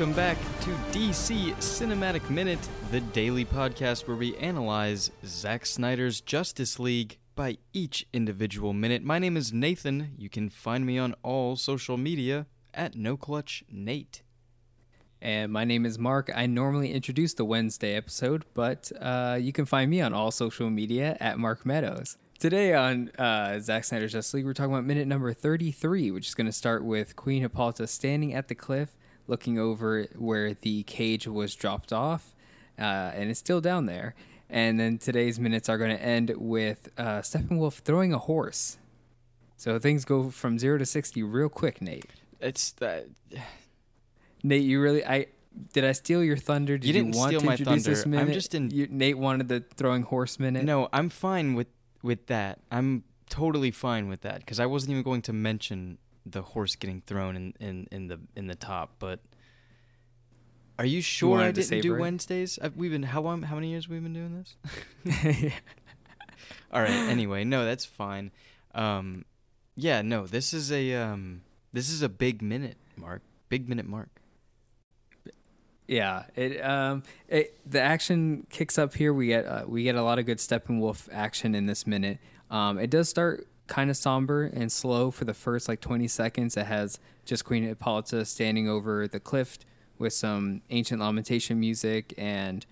Welcome back to DC Cinematic Minute, the daily podcast where we analyze Zack Snyder's Justice League by each individual minute. My name is Nathan. You can find me on all social media at NoClutchNate. And my name is Mark. I normally introduce the Wednesday episode, but uh, you can find me on all social media at Mark Meadows. Today on uh, Zack Snyder's Justice League, we're talking about minute number 33, which is going to start with Queen Hippolyta standing at the cliff, looking over where the cage was dropped off, uh, and it's still down there. And then today's minutes are going to end with uh, Steppenwolf throwing a horse. So things go from zero to 60 real quick, Nate. It's that. Nate, you really I did I steal your thunder? Did You didn't want steal to my thunder. I'm just in- You, Nate wanted the throwing horse minute. No, I'm fine with with that. I'm totally fine with that because I wasn't even going to mention the horse getting thrown in, in, in the in the top. But are you sure I didn't do it? Wednesdays? I've, we've been how long? How many years we've been doing this? All right. Anyway, no, that's fine. Um, yeah, no, this is a um, this is a big minute, Mark. Big minute, Mark. yeah, it um it, the action kicks up here. We get uh, we get a lot of good Steppenwolf action in this minute. Um, it does start kind of somber and slow for the first like 20 seconds. It has just Queen Hippolyta standing over the cliff with some ancient lamentation music and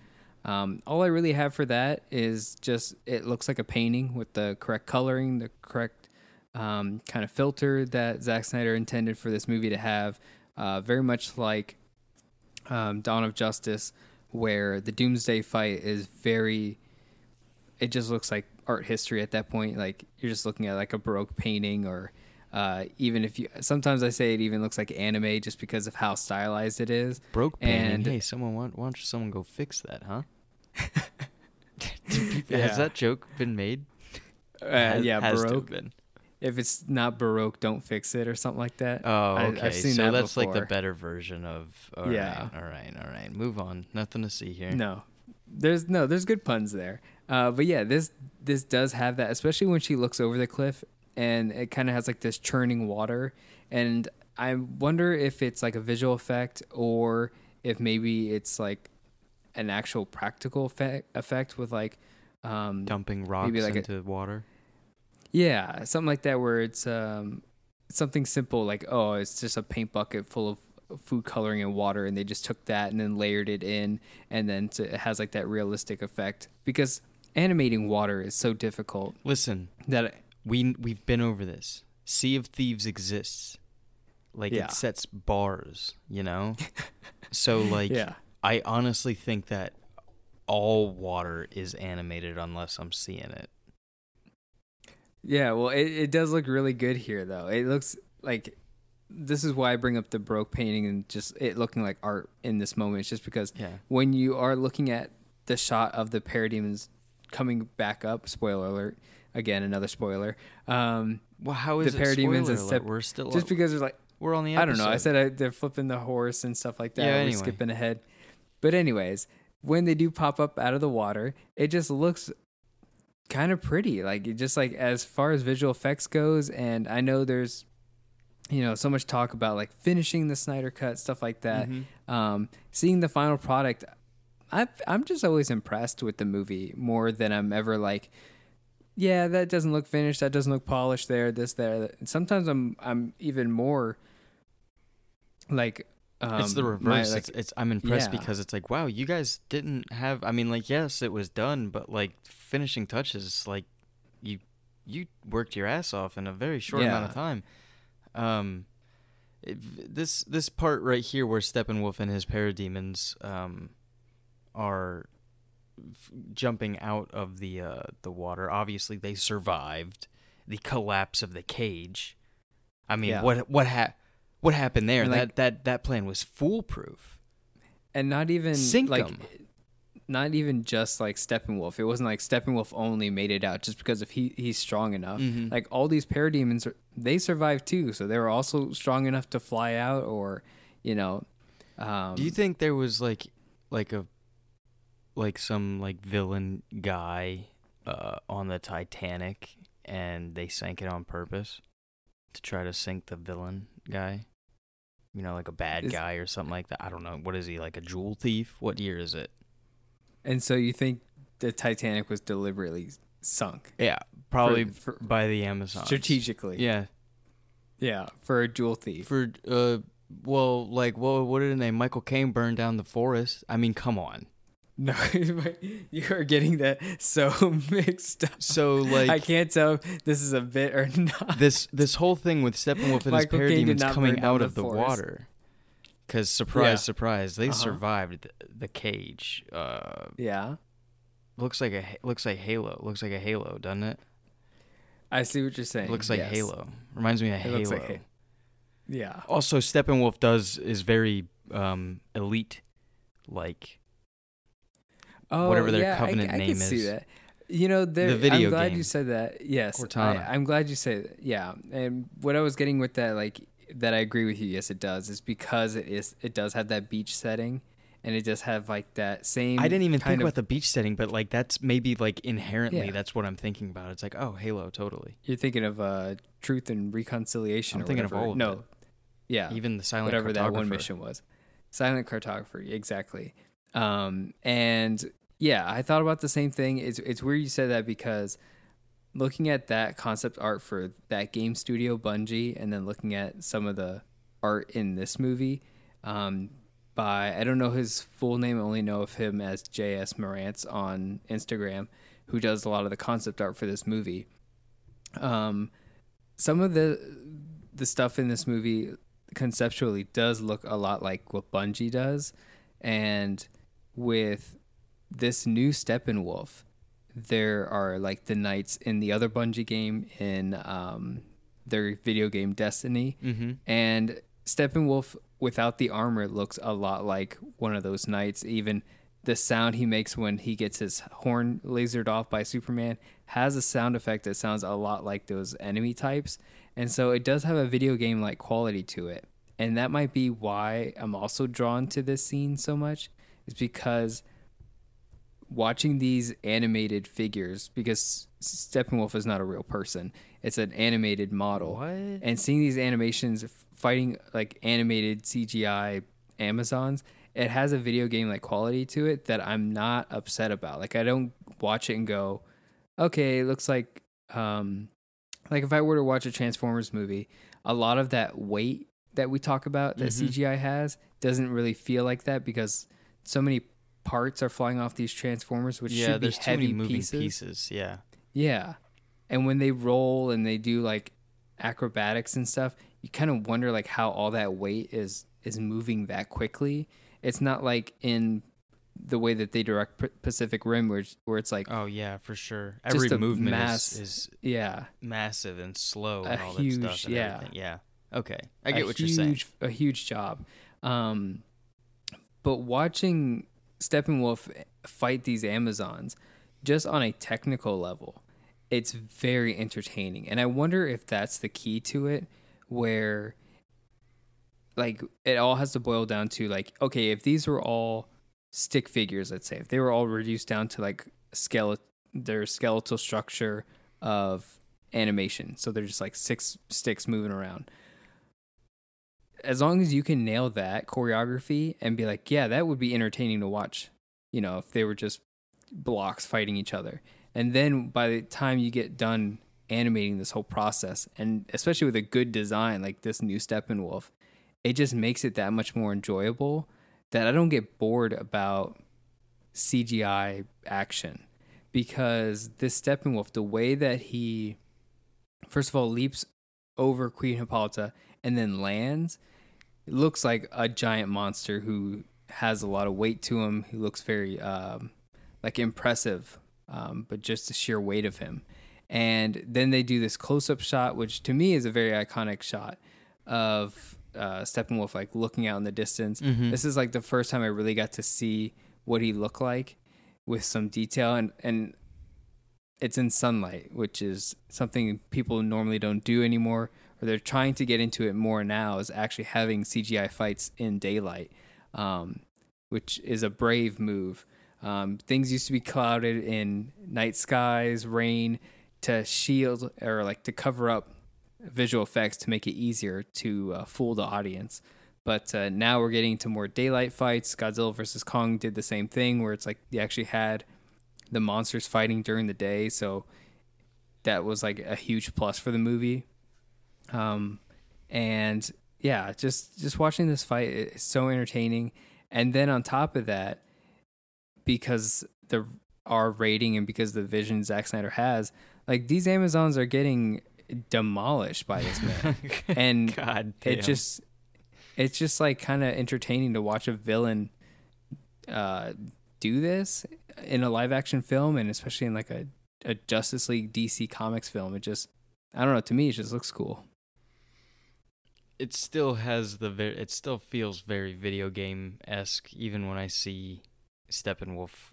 um, all I really have for that is just it looks like a painting with the correct coloring, the correct um, kind of filter that Zack Snyder intended for this movie to have. Uh, very much like um, Dawn of Justice, where the Doomsday fight is very. It just looks like art history at that point. Like you're just looking at like a baroque painting, or uh, even if you. Sometimes I say it even looks like anime just because of how stylized it is. Broke painting. And- hey, someone why, why don't you someone go fix that, huh? Yeah. Has that joke been made? Uh, Has- yeah, has baroque. been. If it's not baroque, don't fix it or something like that. Oh, okay. Seen so that that's like the better version of. all right, Yeah. all right. All right. Move on. Nothing to see here. No, there's no there's good puns there. Uh, but yeah, this this does have that, especially when she looks over the cliff and it kind of has like this churning water. And I wonder if it's like a visual effect or if maybe it's like an actual practical effect, effect with like um, Dumping rocks like a- into water. yeah, something like that where it's um, something simple like oh, it's just a paint bucket full of food coloring and water, and they just took that and then layered it in, and then to, it has like that realistic effect because animating water is so difficult Listen, that we we've been over this. Sea of Thieves exists. Like Yeah. it sets bars, you know. so like, yeah I honestly think that all water is animated unless I'm seeing it. yeah well it, it does look really good here though it looks like this is why I bring up the broke painting and just it looking like art in this moment. It's just because Yeah. when you are looking at the shot of the parademons coming back up, spoiler alert, again another spoiler. Um, Well, how is The parademons and step- We're still just because there's like we're on the. I don't know. I said I, they're flipping the horse and stuff like that. Yeah, We're anyway. skipping ahead. But anyways, when they do pop up out of the water, it just looks kind of pretty. Like it just like as far as visual effects goes, and I know there's you know so much talk about like finishing the Snyder cut stuff like that. Mhm. Um, seeing the final product, I I'm just always impressed with the movie more than I'm ever like. Yeah, that doesn't look finished. That doesn't look polished. There, this, there. that." Sometimes I'm, I'm even more like um, it's the my, reverse. like, it's, it's I'm impressed yeah. because it's like, wow, you guys didn't have. I mean, like, yes, it was done, but like finishing touches, like you you worked your ass off in a very short amount of time. Um, it, this this part right here where Steppenwolf and his parademons um are f- jumping out of the uh the water. Obviously, they survived the collapse of the cage. I mean, Yeah. what what ha- what happened there? That that that plan was foolproof. and not even Sink like 'em. not even just like Steppenwolf. It wasn't like Steppenwolf only made it out just because if he he's strong enough. Mhm. Like all these parademons, are, they survived too, so they were also strong enough to fly out, or you know. Um, Do you think there was like like a like some like villain guy uh on the Titanic and they sank it on purpose to try to sink the villain guy? you know, like a bad Is- guy or something like that. I don't know. What is he like a jewel thief? What year is it? And so you think the Titanic was deliberately sunk Yeah, probably for- by the Amazon. strategically? Yeah, Yeah, for a jewel thief. for uh, well, like what what did name? Michael Caine burned down the forest. I mean, come on. No, you are getting that so mixed up. So like I can't tell if this is a bit or not. this this whole thing with Steppenwolf and his Michael did parademons coming out of the forest. water. Because surprise, Yeah. surprise, they Uh-huh. survived the, the cage. Uh, Yeah, looks like a looks like Halo. Looks like a Halo, doesn't it? I see what you're saying. looks like Yes. Halo. Reminds me of It Halo. like Ha- Yeah, Also, Steppenwolf does is very um, elite, like oh, Whatever their yeah, I- covenant I, name can see is. that. You know, there, video I'm glad game. you said that. Yes, Cortana. I, I'm glad you said that. Yeah, and what I was getting with that, like that, I agree with you. Yes, it does. Is because it is. It does have that beach setting, and it does have like that same. I didn't even think of, about the beach setting, but like that's maybe like inherently Yeah. that's what I'm thinking about. It's like oh Halo, totally. You're thinking of uh, truth and reconciliation. I'm or thinking of all of no, it. yeah, Even the silent whatever that one mission was. Silent cartography, exactly. Um, and yeah, I thought about the same thing. It's it's weird you said that because looking at that concept art for that game studio Bungie, and then looking at some of the art in this movie, um, by I don't know his full name, I only know of him as JS Marantz on Instagram, who does a lot of the concept art for this movie. Um, some of the the stuff in this movie conceptually does look a lot like what Bungie does, and with this new Steppenwolf, there are like the knights in the other Bungie game in um, their video game Destiny, Mm-hmm. and Steppenwolf without the armor looks a lot like one of those knights. Even the sound he makes when he gets his horn lasered off by Superman has a sound effect that sounds a lot like those enemy types. And so it does have a video game like quality to it. And that might be why I'm also drawn to this scene so much, is because watching these animated figures, because Steppenwolf is not a real person, it's an animated model What? and seeing these animations fighting like animated CGI Amazons, it has a video game like quality to it that I'm not upset about. Like I don't watch it and go, okay, it looks like um like if I were to watch a Transformers movie, a lot of that weight that we talk about that Mhm. CGI has doesn't really feel like that because so many parts are flying off these Transformers, which yeah, should be there's too heavy many moving pieces. pieces. Yeah. Yeah. And when they roll and they do like acrobatics and stuff, you kind of wonder like how all that weight is is moving that quickly. It's not like in the way that they direct P- Pacific Rim where it's, where it's like Oh yeah, for sure. Every a movement mass- is, is yeah, massive and slow A and all that huge- stuff. And yeah. everything. Yeah. Okay. I get a what huge, you're saying. A huge job. Um, but watching Steppenwolf fight these Amazons, just on a technical level, it's very entertaining. And I wonder if that's the key to it, where like it all has to boil down to like, okay, if these were all stick figures, let's say, if they were all reduced down to like skeleton, their skeletal structure of animation, so they're just like six sticks moving around as long as you can nail that choreography and be like, yeah, that would be entertaining to watch, you know, if they were just blocks fighting each other. And then by the time you get done animating this whole process, and especially with a good design like this new Steppenwolf, it just makes it that much more enjoyable that I don't get bored about CGI action because this Steppenwolf, the way that he, first of all, leaps over Queen Hippolyta and then lands, it looks like a giant monster who has a lot of weight to him. He looks very um, like impressive, um, but just the sheer weight of him. And then they do this close-up shot, which to me is a very iconic shot of uh, Steppenwolf like looking out in the distance. Mhm. This is like the first time I really got to see what he looked like with some detail, and and it's in sunlight, which is something people normally don't do anymore, or they're trying to get into it more now. Is actually having CGI fights in daylight, um, which is a brave move. Um, things used to be clouded in night skies, rain, to shield or like to cover up visual effects to make it easier to uh, fool the audience. But uh, now we're getting to more daylight fights. Godzilla versus Kong did the same thing, where it's like they actually had the monsters fighting during the day, so that was like a huge plus for the movie. Um, and yeah, just just watching this fight is so entertaining. And then on top of that, because the R rating and because the vision Zack Snyder has, like these Amazons are getting demolished by this man, and God it damn. just it's just like kind of entertaining to watch a villain uh, do this in a live action film, and especially in like a a Justice League DC Comics film. It just I don't know. To me, it just looks cool. It still has the it still feels very video game esque even when I see Steppenwolf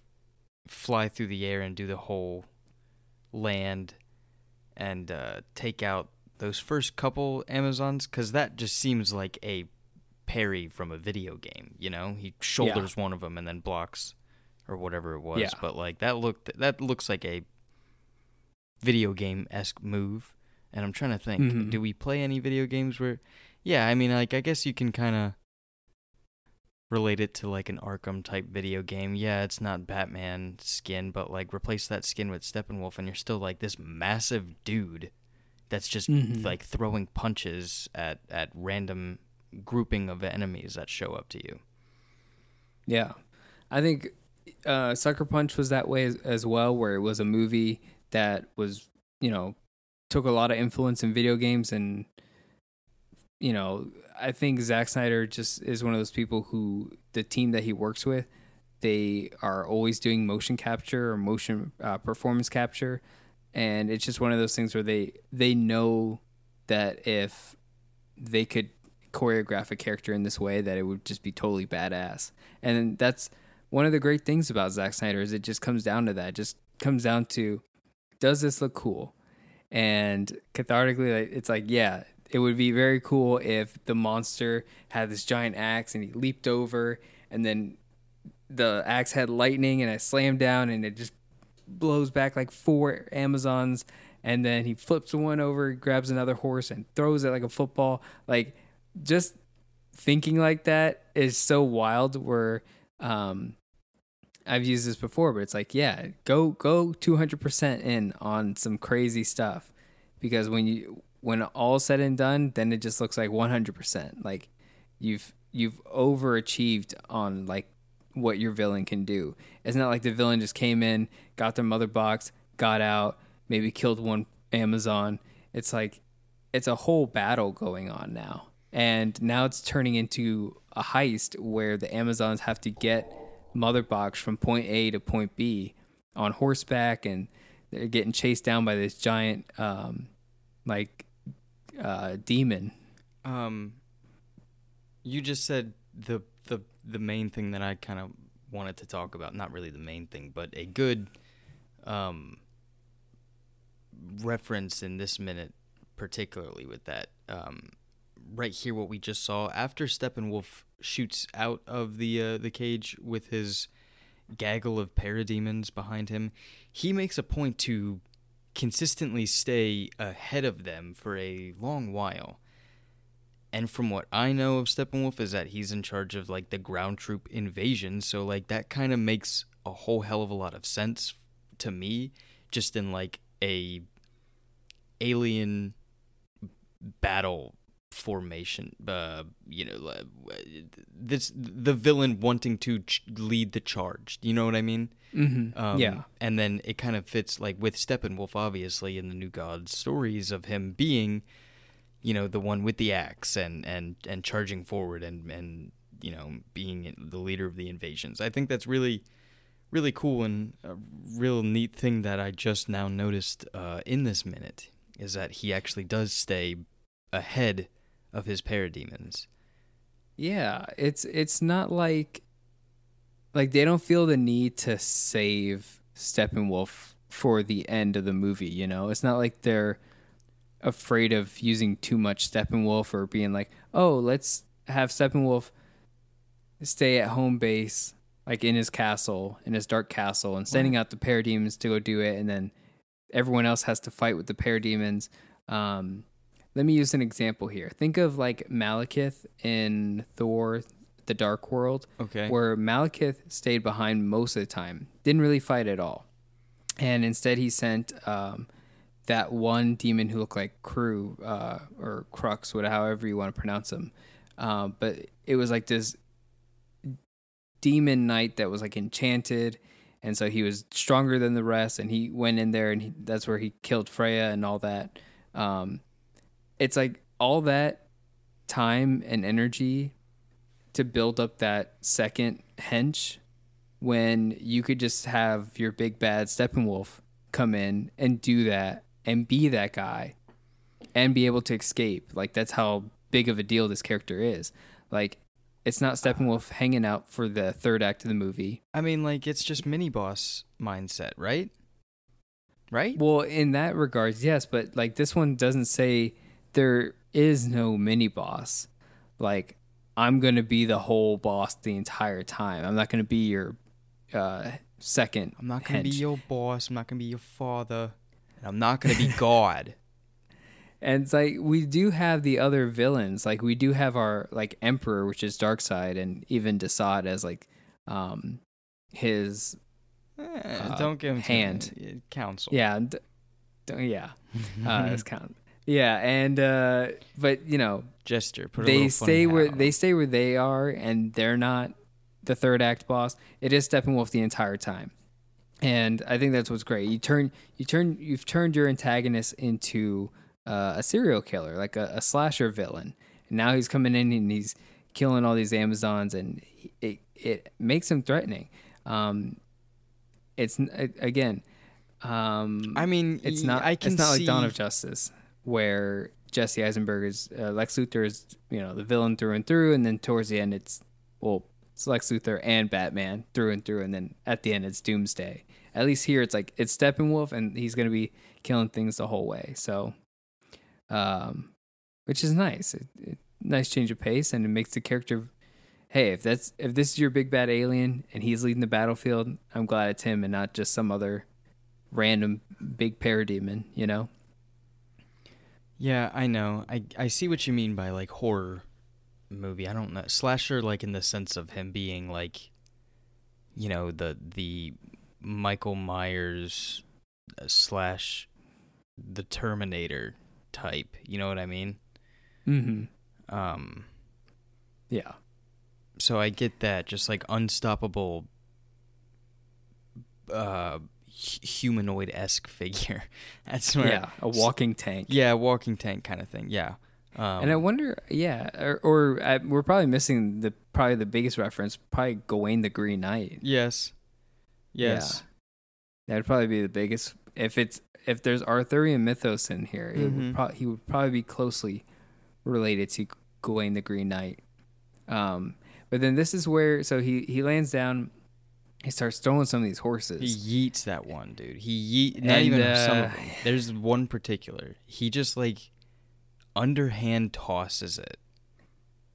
fly through the air and do the whole land and uh, take out those first couple Amazons because that just seems like a parry from a video game. You know, he shoulders one of them and then blocks or whatever it was. Yeah. But like that looked that looks like a video game esque move. And I'm trying to think, Mhm. do we play any video games where yeah, I mean, like, I guess you can kind of relate it to like an Arkham type video game. Yeah, it's not Batman skin, but like replace that skin with Steppenwolf, and you're still like this massive dude that's just Mhm. like throwing punches at at random grouping of enemies that show up to you. Yeah, I think uh, Sucker Punch was that way as, as well, where it was a movie that was you know took a lot of influence in video games and you know I think Zack Snyder just is one of those people who the team that he works with they are always doing motion capture or motion uh, performance capture. And it's just one of those things where they they know that if they could choreograph a character in this way that it would just be totally badass. And that's one of the great things about Zack Snyder is it just comes down to that. It just comes down to does this look cool? And cathartically it's like yeah it would be very cool if the monster had this giant axe and he leaped over and then the axe had lightning and it slammed down and it just blows back like four amazons. And then he flips one over grabs another horse and throws it like a football. Like just thinking like that is so wild where um I've used this before, but it's like, yeah, go go two hundred percent in on some crazy stuff, because when you when all said and done, then it just looks like one hundred percent. Like you've you've overachieved on like what your villain can do. It's not like the villain just came in, got their mother box, got out, maybe killed one Amazon. It's like it's a whole battle going on now. And now it's turning into a heist where the Amazons have to get Mother Box from point A to point B on horseback and they're getting chased down by this giant um like uh demon. Um, you just said the the the main thing that I kind of wanted to talk about. Not really the main thing, but a good um reference in this minute, particularly with that. Um, right here, what we just saw after Steppenwolf shoots out of the uh, the cage with his gaggle of parademons behind him, he makes a point to consistently stay ahead of them for a long while. And from what I know of Steppenwolf is that he's in charge of like the ground troop invasion, so like that kind of makes a whole hell of a lot of sense to me just in like a alien battle formation uh you know this the villain wanting to ch- lead the charge you know what i mean Mm-hmm. um, yeah. And then it kind of fits like with Steppenwolf, obviously, in the New Gods stories of him being, you know, the one with the axe and and and charging forward and and you know being the leader of the invasions. I think that's really really cool and a real neat thing that I just now noticed uh, in this minute is that he actually does stay ahead of his parademons. Yeah, it's it's not like like they don't feel the need to save Steppenwolf for the end of the movie, you know? It's not like they're afraid of using too much Steppenwolf or being like, "Oh, let's have Steppenwolf stay at home base like in his castle, in his dark castle and sending out the parademons to go do it and then everyone else has to fight with the parademons." Um let me use an example here. Think of like Malekith in Thor: The Dark World, Okay. where Malekith stayed behind most of the time, didn't really fight at all, and instead he sent um, that one demon who looked like Crew uh, or Crux, whatever, however you want to pronounce him. Um, but it was like this demon knight that was like enchanted, and so he was stronger than the rest. And he went in there, and he, that's where he killed Freya and all that. Um, it's like all that time and energy to build up that second hench when you could just have your big bad Steppenwolf come in and do that and be that guy and be able to escape. Like that's how big of a deal this character is. Like it's not Steppenwolf hanging out for the third act of the movie. I mean, like it's just mini boss mindset, right? Right? Well, in that regards, yes, but like this one doesn't say there is no mini boss. Like I'm gonna be the whole boss the entire time. I'm not gonna be your uh, second. I'm not gonna be your boss. I'm not gonna be your father. And I'm not gonna be God. And it's like we do have the other villains. Like we do have our like Emperor, which is Darkseid, and even Desaad as like um his Eh, Uh, don't give him hand. counsel. yeah d- yeah uh count yeah and uh but you know gesture. Put a they little stay where hat on they stay where they are and they're not the third act boss it is steppenwolf the entire time and i think that's what's great you turn you turn you've turned your antagonist into uh, a serial killer like a, a slasher villain and now he's coming in and he's killing all these amazons and it, it makes him threatening um it's again um I mean, it's not. I can it's not like Dawn of Justice, where Jesse Eisenberg is uh, Lex Luthor is you know the villain through and through, and then towards the end it's well it's Lex Luthor and Batman through and through, and then at the end it's Doomsday. At least here it's like it's Steppenwolf, and he's gonna be killing things the whole way. So, um, which is nice. It, it, nice change of pace, and it makes the character. Hey, if that's if this is your big bad alien and he's leading the battlefield, I'm glad it's him and not just some other random big parademon, you know? Yeah, I know. I I see what you mean by like horror movie. I don't know slasher like in the sense of him being like, you know, the the Michael Myers uh, slash the Terminator type. You know what I mean? Mm-hmm. Um. Yeah. So I get that, just like unstoppable, uh, humanoid esque figure. That's where, Yeah. A walking tank. yeah, walking tank kind of thing. Yeah. Um, and I wonder, yeah, or, or we're probably missing the probably the biggest reference, probably Gawain the Green Knight. Yes. Yes. That'd probably be the biggest. If it's if there's Arthurian mythos in here, it Mhm. would pro- he would probably be closely related to Gawain the Green Knight. Um, but then this is where so he he lands down, he starts throwing some of these horses. He yeets that one, dude. He yeet not And, even some uh, of them. There's one particular. He just like underhand tosses it.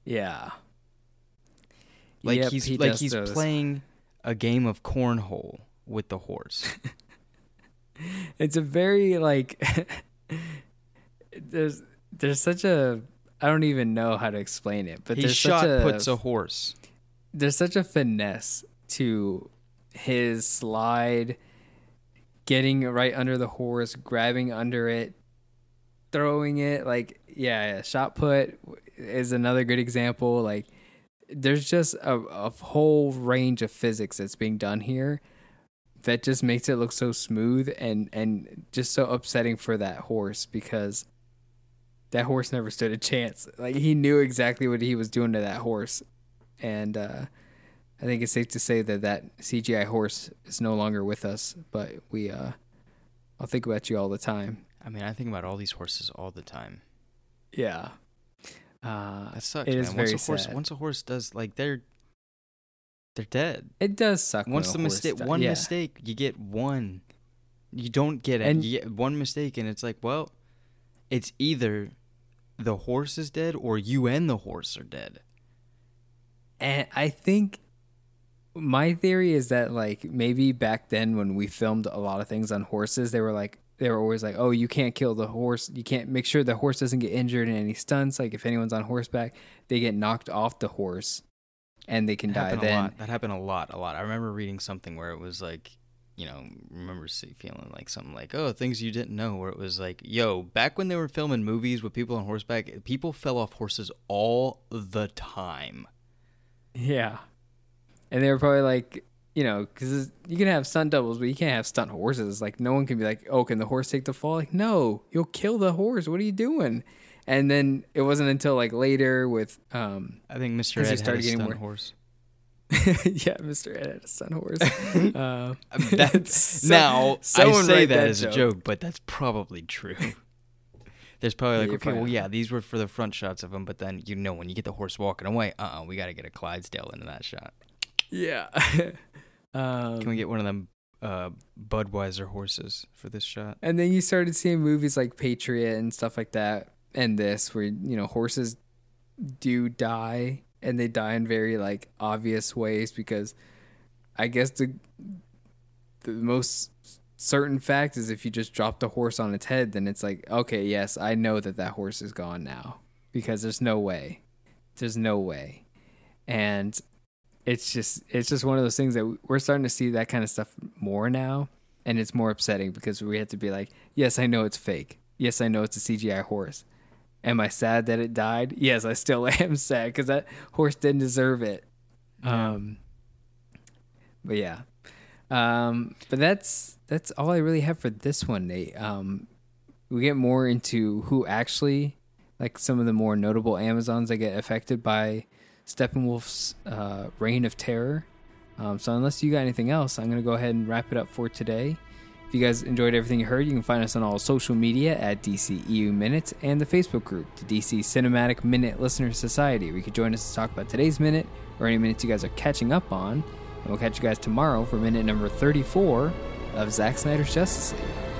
yeah. Like Yep, he's he like he's this. playing a game of cornhole with the horse. it's a very like there's there's such a I don't even know how to explain it, but he there's shot such a puts a horse. there's such a finesse to his slide, getting right under the horse, grabbing under it, throwing it. Like yeah, yeah shot put is another good example. Like there's just a, a whole range of physics that's being done here that just makes it look so smooth and and just so upsetting for that horse because that horse never stood a chance. Like he knew exactly what he was doing to that horse, and uh, I think it's safe to say that that CGI horse is no longer with us. But we, uh, I'll think about you all the time. I mean, I think about all these horses all the time. Yeah, uh, That sucks, It man. is once very a horse sad. once a horse does like they're they're dead. it does suck. Once the mistake di- one yeah. mistake, you get one. You don't get it. And- you get one mistake and it's like, well, it's either the horse is dead or you and the horse are dead. And I think my theory is that like maybe back then when we filmed a lot of things on horses, they were like they were always like, "Oh, you can't kill the horse. You can't make sure the horse doesn't get injured in any stunts. Like if anyone's on horseback, they get knocked off the horse, and they can That die. Then lot. That happened a lot, a lot. I remember reading something where it was like, you know, remember feeling like something like, oh, things you didn't know. Where it was like, yo, back when they were filming movies with people on horseback, people fell off horses all the time. yeah, and they were probably like, you know, because you can have stunt doubles, but you can't have stunt horses. Like no one can be like, "Oh, can the horse take the fall?" Like, no, you'll kill the horse. What are you doing? And then it wasn't until like later with, um, I think Mr. Ed had started a getting stunt more- horse. yeah, Mr. Ed had a stunt horse. uh, That's so- now I say that, that as a joke. joke, but that's probably true. There's probably like, you're okay, probably well, yeah, these were for the front shots of him, but then you know when you get the horse walking away, uh, uh we got to get a Clydesdale into that shot. Yeah. um, Can we get one of them uh, Budweiser horses for this shot? And then you started seeing movies like Patriot and stuff like that, and this where you know horses do die, and they die in very like obvious ways because I guess the the most certain fact is if you just drop the horse on its head, then it's like okay, yes, I know that that horse is gone now because there's no way, there's no way, and it's just it's just one of those things that we're starting to see that kind of stuff more now and it's more upsetting because we have to be like, yes, I know it's fake. Yes, I know it's a CGI horse. Am I sad that it died? Yes, I still am sad because that horse didn't deserve it. Um, but yeah, um, but that's that's all I really have for this one, Nate. Um, we get more into who actually, like some of the more notable Amazons that get affected by Steppenwolf's uh, reign of terror. Um, so unless you got anything else, I'm gonna go ahead and wrap it up for today. If you guys enjoyed everything you heard, you can find us on all social media at DCEU Minute and the Facebook group, the DC Cinematic Minute Listener Society, where you can join us to talk about today's minute or any minutes you guys are catching up on. And we'll catch you guys tomorrow for minute number 34 of Zack Snyder's Justice League.